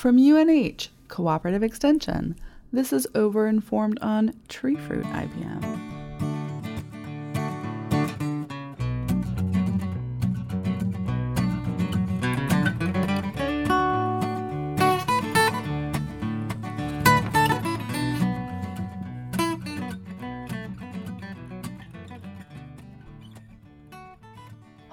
From UNH, Cooperative Extension, this is Overinformed on Tree Fruit IPM.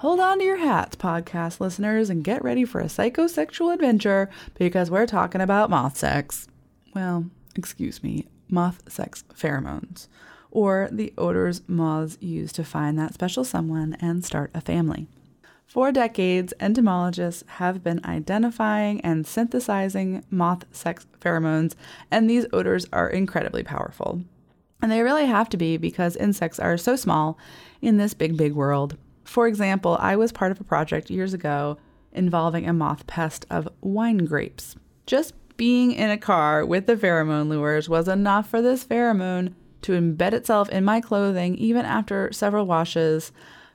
Hold on to your hats, podcast listeners, and get ready for a psychosexual adventure because we're talking about moth sex. Well, excuse me, moth sex pheromones, or the odors moths use to find that special someone and start a family. For decades, entomologists have been identifying and synthesizing moth sex pheromones, and these odors are incredibly powerful. And they really have to be because insects are so small in this big, big world. For example, I was part of a project years ago involving a moth pest of wine grapes. Just being in a car with the pheromone lures was enough for this pheromone to embed itself in my clothing, even after several washes,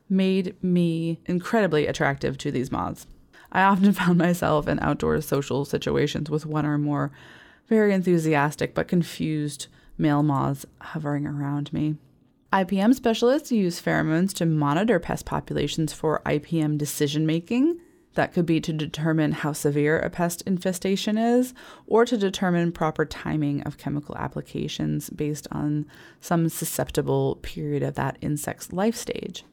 made me incredibly attractive to these moths. I often found myself in outdoor social situations with one or more very enthusiastic but confused male moths hovering around me. IPM specialists use pheromones to monitor pest populations for IPM decision making. That could be to determine how severe a pest infestation is, or to determine proper timing of chemical applications based on some susceptible period of that insect's life stage.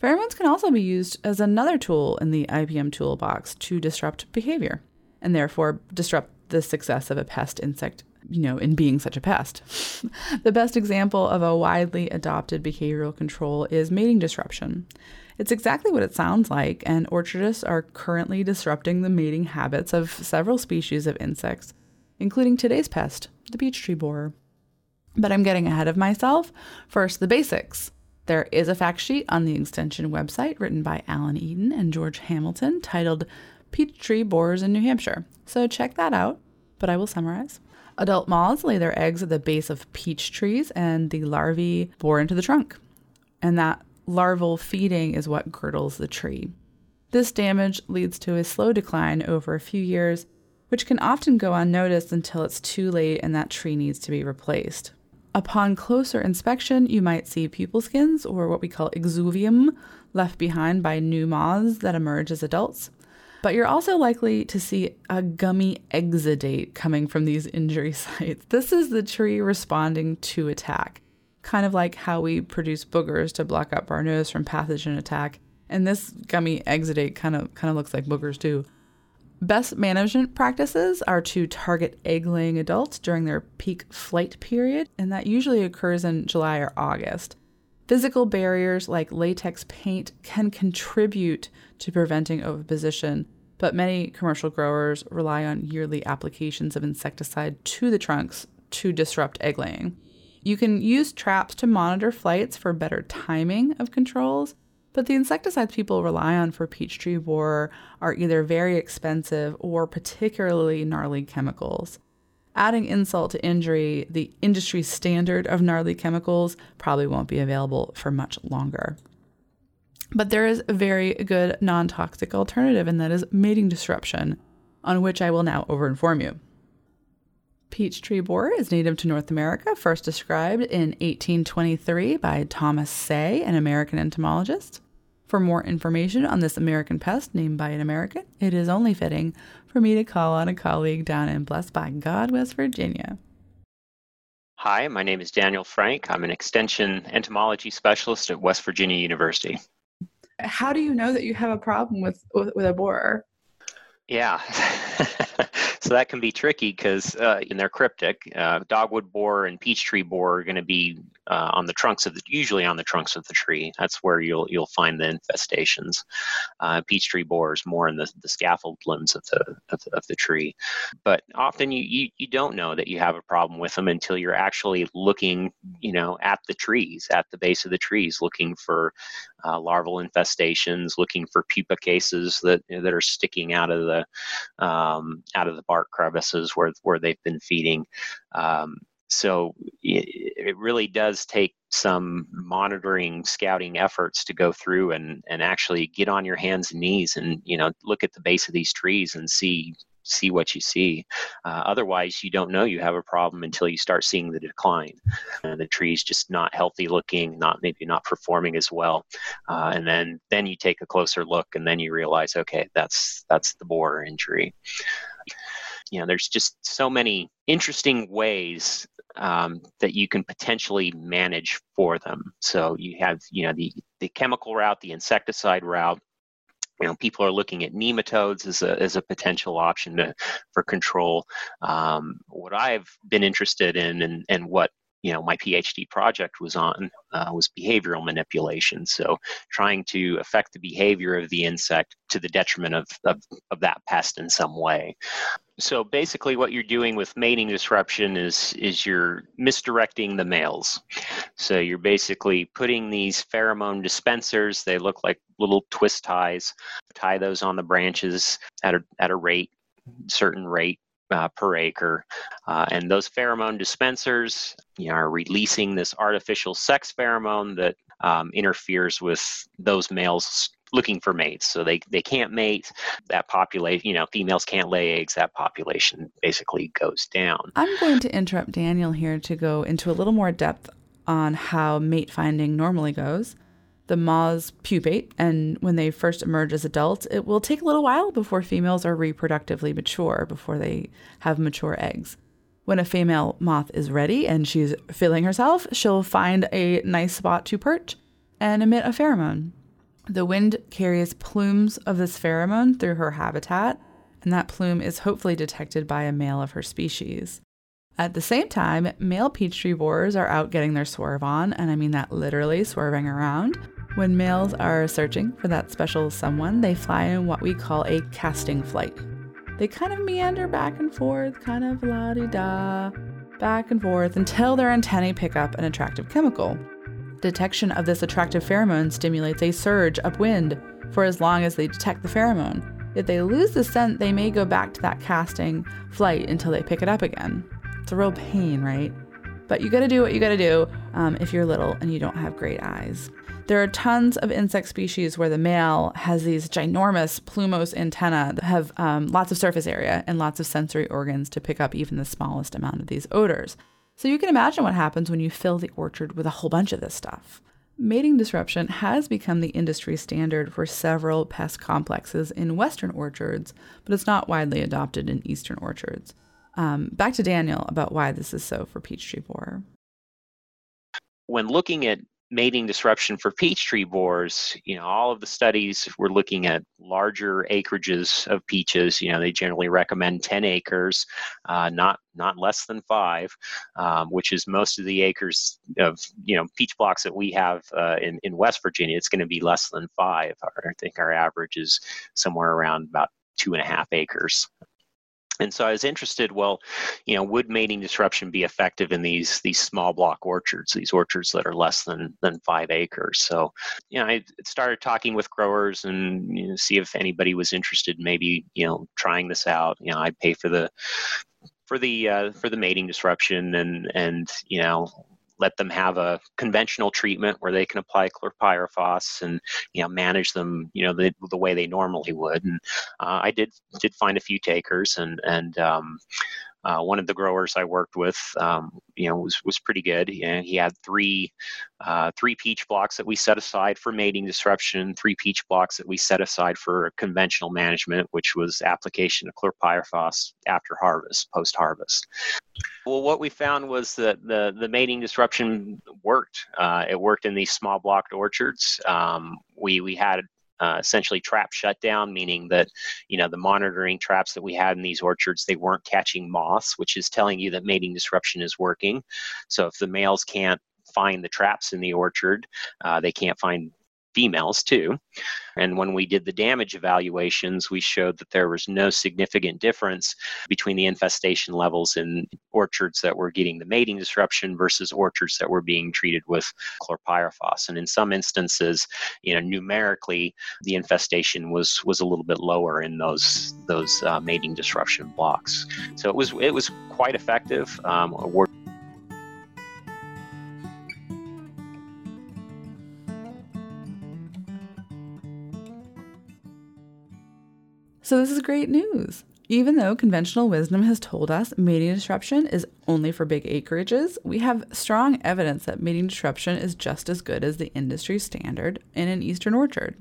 Pheromones can also be used as another tool in the IPM toolbox to disrupt behavior, and therefore disrupt the success of a pest insect you know, in being such a pest. the best example of a widely adopted behavioral control is mating disruption. It's exactly what it sounds like, and orchardists are currently disrupting the mating habits of several species of insects, including today's pest, the peach tree borer. But I'm getting ahead of myself. First, the basics. There is a fact sheet on the extension website written by Alan Eaton and George Hamilton titled Peach Tree Borers in New Hampshire. So check that out, but I will summarize. Adult moths lay their eggs at the base of peach trees, and the larvae bore into the trunk. And that larval feeding is what girdles the tree. This damage leads to a slow decline over a few years, which can often go unnoticed until it's too late and that tree needs to be replaced. Upon closer inspection, you might see pupal skins, or what we call exuvium, left behind by new moths that emerge as adults. But you're also likely to see a gummy exudate coming from these injury sites. This is the tree responding to attack, kind of like how we produce boogers to block up our nose from pathogen attack. And this gummy exudate kind of kind of looks like boogers too. Best management practices are to target egg laying adults during their peak flight period, and that usually occurs in July or August. Physical barriers like latex paint can contribute to preventing oviposition, but many commercial growers rely on yearly applications of insecticide to the trunks to disrupt egg laying. You can use traps to monitor flights for better timing of controls, but the insecticides people rely on for peach tree borer are either very expensive or particularly gnarly chemicals. Adding insult to injury, the industry standard of gnarly chemicals probably won't be available for much longer. But there is a very good non toxic alternative, and that is mating disruption, on which I will now overinform you. Peach tree borer is native to North America, first described in 1823 by Thomas Say, an American entomologist. For more information on this American pest named by an American, it is only fitting for me to call on a colleague down in Blessed by God, West Virginia. Hi, my name is Daniel Frank. I'm an extension entomology specialist at West Virginia University. How do you know that you have a problem with, with, with a borer? Yeah. so that can be tricky because uh, they're cryptic, uh, dogwood borer and peach tree borer are going to be uh, on the trunks of the usually on the trunks of the tree. That's where you'll you'll find the infestations. Uh, peach tree borers more in the, the scaffold limbs of the, of of the tree, but often you, you you don't know that you have a problem with them until you're actually looking you know at the trees at the base of the trees looking for uh, larval infestations, looking for pupa cases that that are sticking out of the um, out of the bark crevices where where they've been feeding. Um, so it, it, really does take some monitoring scouting efforts to go through and and actually get on your hands and knees and you know look at the base of these trees and see see what you see. Uh, otherwise, you don't know you have a problem until you start seeing the decline. And the tree's just not healthy looking, not maybe not performing as well. Uh, and then then you take a closer look, and then you realize, okay, that's that's the borer injury. You know, there's just so many interesting ways um, that you can potentially manage for them. So you have, you know, the the chemical route, the insecticide route, you know, people are looking at nematodes as a, as a potential option to, for control. Um, what I've been interested in and, and what you know my phd project was on uh, was behavioral manipulation. So trying to affect the behavior of the insect to the detriment of, of, of that pest in some way. So basically what you're doing with mating disruption is is you're misdirecting the males. So you're basically putting these pheromone dispensers they look like little twist ties tie those on the branches at a, at a rate certain rate uh, per acre. Uh, and those pheromone dispensers you know, are releasing this artificial sex pheromone that um, interferes with those males looking for mates. So they, they can't mate. That population, you know, females can't lay eggs. That population basically goes down. I'm going to interrupt Daniel here to go into a little more depth on how mate finding normally goes the moths pupate, and when they first emerge as adults, it will take a little while before females are reproductively mature, before they have mature eggs. When a female moth is ready and she's feeling herself, she'll find a nice spot to perch and emit a pheromone. The wind carries plumes of this pheromone through her habitat, and that plume is hopefully detected by a male of her species. At the same time, male peach tree borers are out getting their swerve on, and I mean that literally swerving around. When males are searching for that special someone, they fly in what we call a casting flight. They kind of meander back and forth, kind of la di da, back and forth until their antennae pick up an attractive chemical. Detection of this attractive pheromone stimulates a surge upwind for as long as they detect the pheromone. If they lose the scent, they may go back to that casting flight until they pick it up again. It's a real pain, right? But you gotta do what you gotta do um, if you're little and you don't have great eyes. There are tons of insect species where the male has these ginormous plumose antennae that have um, lots of surface area and lots of sensory organs to pick up even the smallest amount of these odors. So you can imagine what happens when you fill the orchard with a whole bunch of this stuff. Mating disruption has become the industry standard for several pest complexes in Western orchards, but it's not widely adopted in Eastern orchards. Um, back to Daniel about why this is so for peach tree borer. When looking at mating disruption for peach tree borers, you know, all of the studies were looking at larger acreages of peaches. You know, they generally recommend 10 acres, uh, not not less than five, um, which is most of the acres of you know peach blocks that we have uh, in in West Virginia. It's going to be less than five. I think our average is somewhere around about two and a half acres. And so I was interested, well, you know, would mating disruption be effective in these these small block orchards, these orchards that are less than than five acres? So, you know, I started talking with growers and you know, see if anybody was interested, maybe you know, trying this out. You know, I'd pay for the for the uh, for the mating disruption and and you know let them have a conventional treatment where they can apply chlorpyrifos and you know manage them you know the, the way they normally would. And uh, i did did find a few takers and and um, uh, one of the growers I worked with, um, you know, was was pretty good. And he had three uh, three peach blocks that we set aside for mating disruption, three peach blocks that we set aside for conventional management, which was application of chlorpyrifos after harvest, post harvest. Well, what we found was that the the mating disruption worked. Uh, it worked in these small blocked orchards. Um, we we had uh, essentially trap shutdown, meaning that you know the monitoring traps that we had in these orchards they weren't catching moths, which is telling you that mating disruption is working. So if the males can't find the traps in the orchard, uh, they can't find females too. And when we did the damage evaluations, we showed that there was no significant difference between the infestation levels in orchards that were getting the mating disruption versus orchards that were being treated with chlorpyrifos. And in some instances, you know, numerically, the infestation was was a little bit lower in those those uh, mating disruption blocks. So it was it was quite effective. Um, So this is great news. Even though conventional wisdom has told us mating disruption is only for big acreages, we have strong evidence that mating disruption is just as good as the industry standard in an eastern orchard.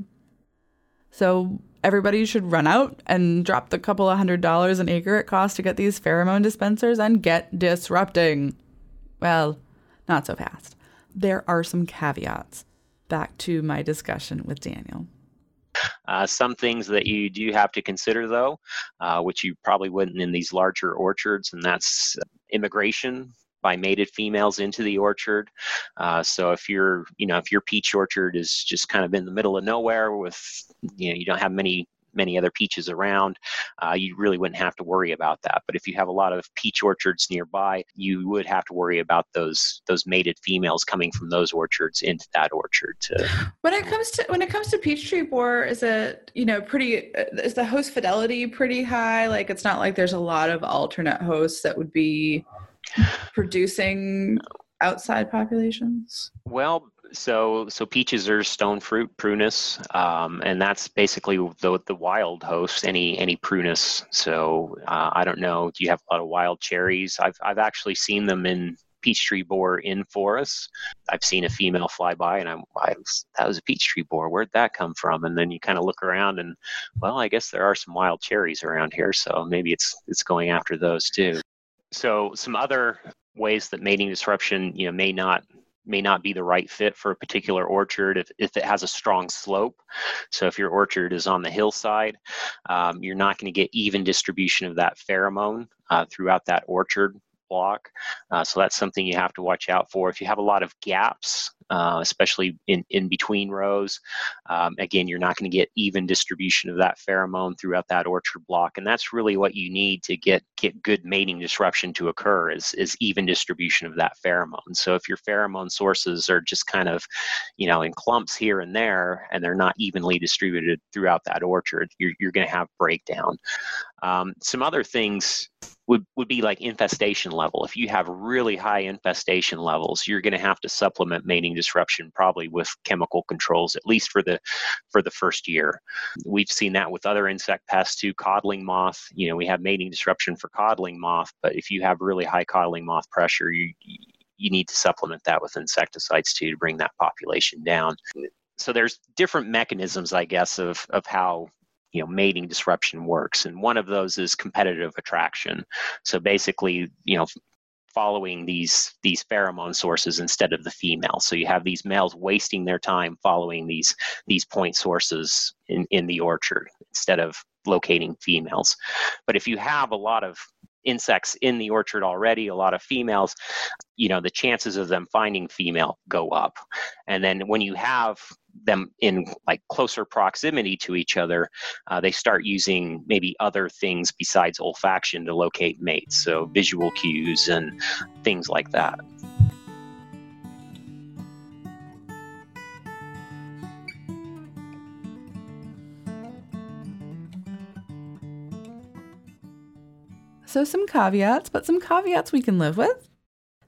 So everybody should run out and drop the couple of hundred dollars an acre it costs to get these pheromone dispensers and get disrupting. Well, not so fast. There are some caveats. Back to my discussion with Daniel. Uh, some things that you do have to consider, though, uh, which you probably wouldn't in these larger orchards, and that's immigration by mated females into the orchard. Uh, so if you're, you know, if your peach orchard is just kind of in the middle of nowhere with, you know, you don't have many many other peaches around, uh, you really wouldn't have to worry about that. But if you have a lot of peach orchards nearby, you would have to worry about those those mated females coming from those orchards into that orchard. To when it comes to when it comes to peach tree borer, is it you know pretty? Uh, is the host fidelity pretty high? Like it's not like there's a lot of alternate hosts that would be producing outside populations? Well, so so peaches are stone fruit prunus, um, and that's basically the the wild host. Any any prunus. So uh, I don't know. Do you have a lot of wild cherries? I've I've actually seen them in peach tree borer in forests. I've seen a female fly by, and I'm I was, that was a peach tree borer. Where'd that come from? And then you kind of look around, and well, I guess there are some wild cherries around here, so maybe it's it's going after those too. So some other ways that mating disruption, you know, may not may not be the right fit for a particular orchard if, if it has a strong slope. So if your orchard is on the hillside, um, you're not going to get even distribution of that pheromone uh, throughout that orchard block. Uh, so that's something you have to watch out for. If you have a lot of gaps, uh, especially in, in between rows, um, again, you're not going to get even distribution of that pheromone throughout that orchard block. And that's really what you need to get, get good mating disruption to occur is, is even distribution of that pheromone. So if your pheromone sources are just kind of, you know, in clumps here and there, and they're not evenly distributed throughout that orchard, you're, you're going to have breakdown. Um, some other things would, would be like infestation level. If you have really high infestation levels, you're going to have to supplement mating disruption probably with chemical controls, at least for the for the first year. We've seen that with other insect pests too. Codling moth, you know, we have mating disruption for codling moth, but if you have really high codling moth pressure, you you need to supplement that with insecticides too to bring that population down. So there's different mechanisms, I guess, of of how you know mating disruption works and one of those is competitive attraction so basically you know following these these pheromone sources instead of the female. So you have these males wasting their time following these these point sources in in the orchard instead of locating females. But if you have a lot of insects in the orchard already, a lot of females, you know, the chances of them finding female go up. And then when you have them in like closer proximity to each other, uh, they start using maybe other things besides olfaction to locate mates, so visual cues and things like that. So, some caveats, but some caveats we can live with.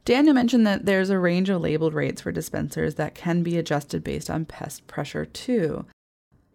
Daniel mentioned that there's a range of labeled rates for dispensers that can be adjusted based on pest pressure, too.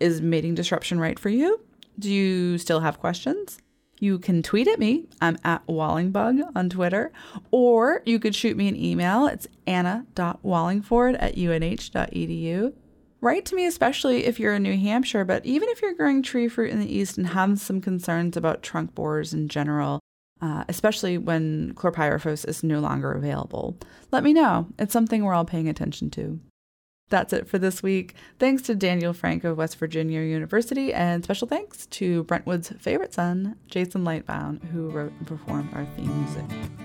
Is mating disruption right for you? Do you still have questions? You can tweet at me. I'm at Wallingbug on Twitter. Or you could shoot me an email. It's anna.wallingford at unh.edu. Write to me, especially if you're in New Hampshire, but even if you're growing tree fruit in the East and have some concerns about trunk borers in general, uh, especially when chlorpyrifos is no longer available. Let me know. It's something we're all paying attention to. That's it for this week. Thanks to Daniel Frank of West Virginia University, and special thanks to Brentwood's favorite son, Jason Lightbound, who wrote and performed our theme music.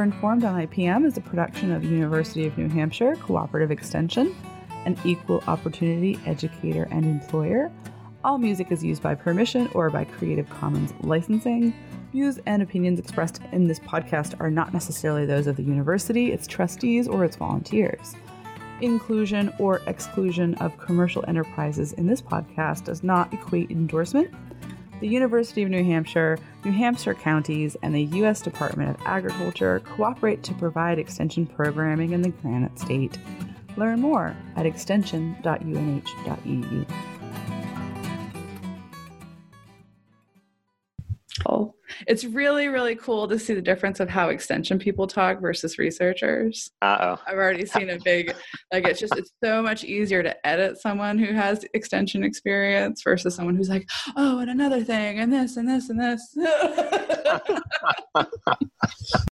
Overinformed on IPM is a production of University of New Hampshire Cooperative Extension, an equal opportunity educator and employer. All music is used by permission or by Creative Commons licensing. Views and opinions expressed in this podcast are not necessarily those of the university, its trustees, or its volunteers. Inclusion or exclusion of commercial enterprises in this podcast does not equate endorsement. The University of New Hampshire, New Hampshire counties, and the U.S. Department of Agriculture cooperate to provide extension programming in the Granite State. Learn more at extension.unh.edu. Oh, it's really, really cool to see the difference of how extension people talk versus researchers. Uh oh. I've already seen a big, like, it's just, it's so much easier to edit someone who has extension experience versus someone who's like, oh, and another thing, and this, and this, and this.